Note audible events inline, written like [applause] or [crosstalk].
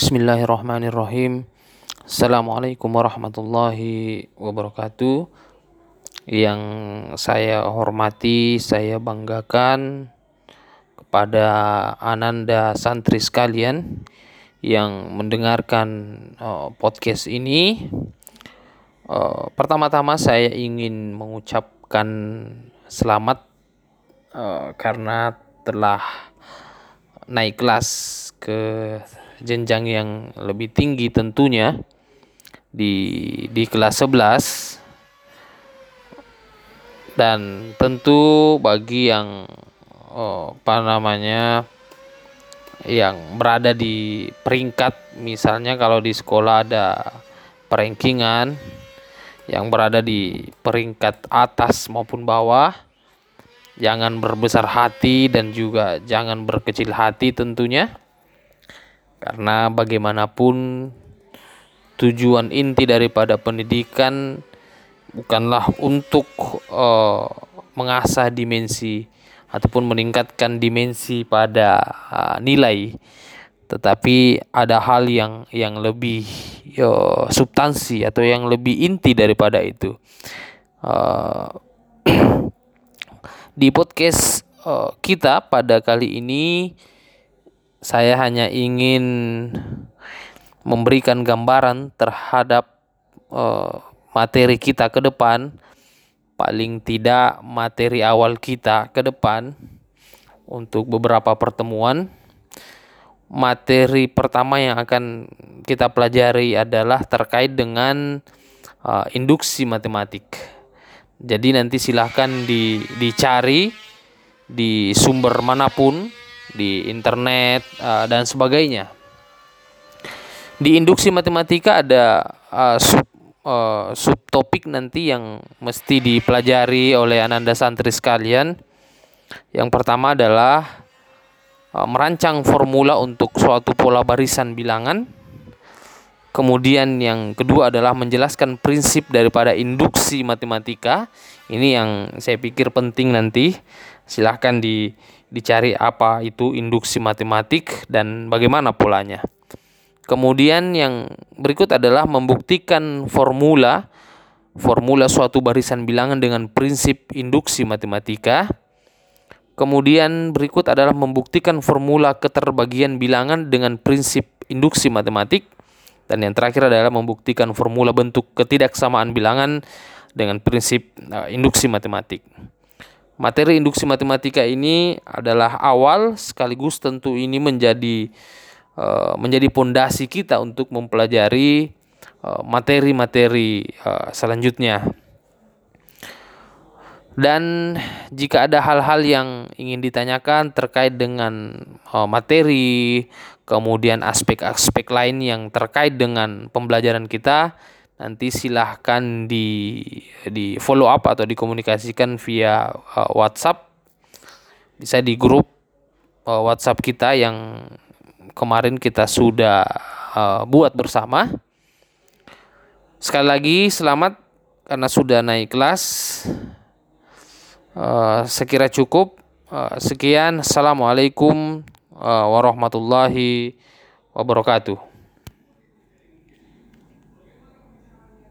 Bismillahirrahmanirrahim. Assalamualaikum warahmatullahi wabarakatuh. Yang saya hormati, saya banggakan kepada Ananda santri sekalian yang mendengarkan uh, podcast ini. Uh, pertama-tama saya ingin mengucapkan selamat uh, karena telah naik kelas ke jenjang yang lebih tinggi tentunya di di kelas 11 dan tentu bagi yang oh, apa namanya yang berada di peringkat misalnya kalau di sekolah ada perankingan yang berada di peringkat atas maupun bawah jangan berbesar hati dan juga jangan berkecil hati tentunya karena bagaimanapun tujuan inti daripada pendidikan bukanlah untuk uh, mengasah dimensi ataupun meningkatkan dimensi pada uh, nilai tetapi ada hal yang yang lebih yo, substansi atau yang lebih inti daripada itu. Uh, [clears throat] di podcast uh, kita pada kali ini saya hanya ingin memberikan gambaran terhadap uh, materi kita ke depan, paling tidak materi awal kita ke depan untuk beberapa pertemuan. Materi pertama yang akan kita pelajari adalah terkait dengan uh, induksi matematik. Jadi nanti silahkan di, dicari di sumber mana pun di internet uh, dan sebagainya. Di induksi matematika ada uh, sub uh, subtopik nanti yang mesti dipelajari oleh ananda santri sekalian. Yang pertama adalah uh, merancang formula untuk suatu pola barisan bilangan. Kemudian yang kedua adalah menjelaskan prinsip daripada induksi matematika. Ini yang saya pikir penting nanti. Silahkan di dicari apa itu induksi matematik dan bagaimana polanya. Kemudian yang berikut adalah membuktikan formula formula suatu barisan bilangan dengan prinsip induksi matematika. Kemudian berikut adalah membuktikan formula keterbagian bilangan dengan prinsip induksi matematik. Dan yang terakhir adalah membuktikan formula bentuk ketidaksamaan bilangan dengan prinsip uh, induksi matematik. Materi induksi matematika ini adalah awal sekaligus tentu ini menjadi uh, menjadi pondasi kita untuk mempelajari eh, materi-materi uh, selanjutnya. Dan jika ada hal-hal yang ingin ditanyakan terkait dengan materi, kemudian aspek-aspek lain yang terkait dengan pembelajaran kita, nanti silahkan di di follow up atau dikomunikasikan via uh, WhatsApp. Bisa di grup uh, WhatsApp kita yang kemarin kita sudah uh, buat bersama. Sekali lagi selamat karena sudah naik kelas. Uh, sekira cukup. Uh, sekian. Assalamualaikum uh, warahmatullahi wabarakatuh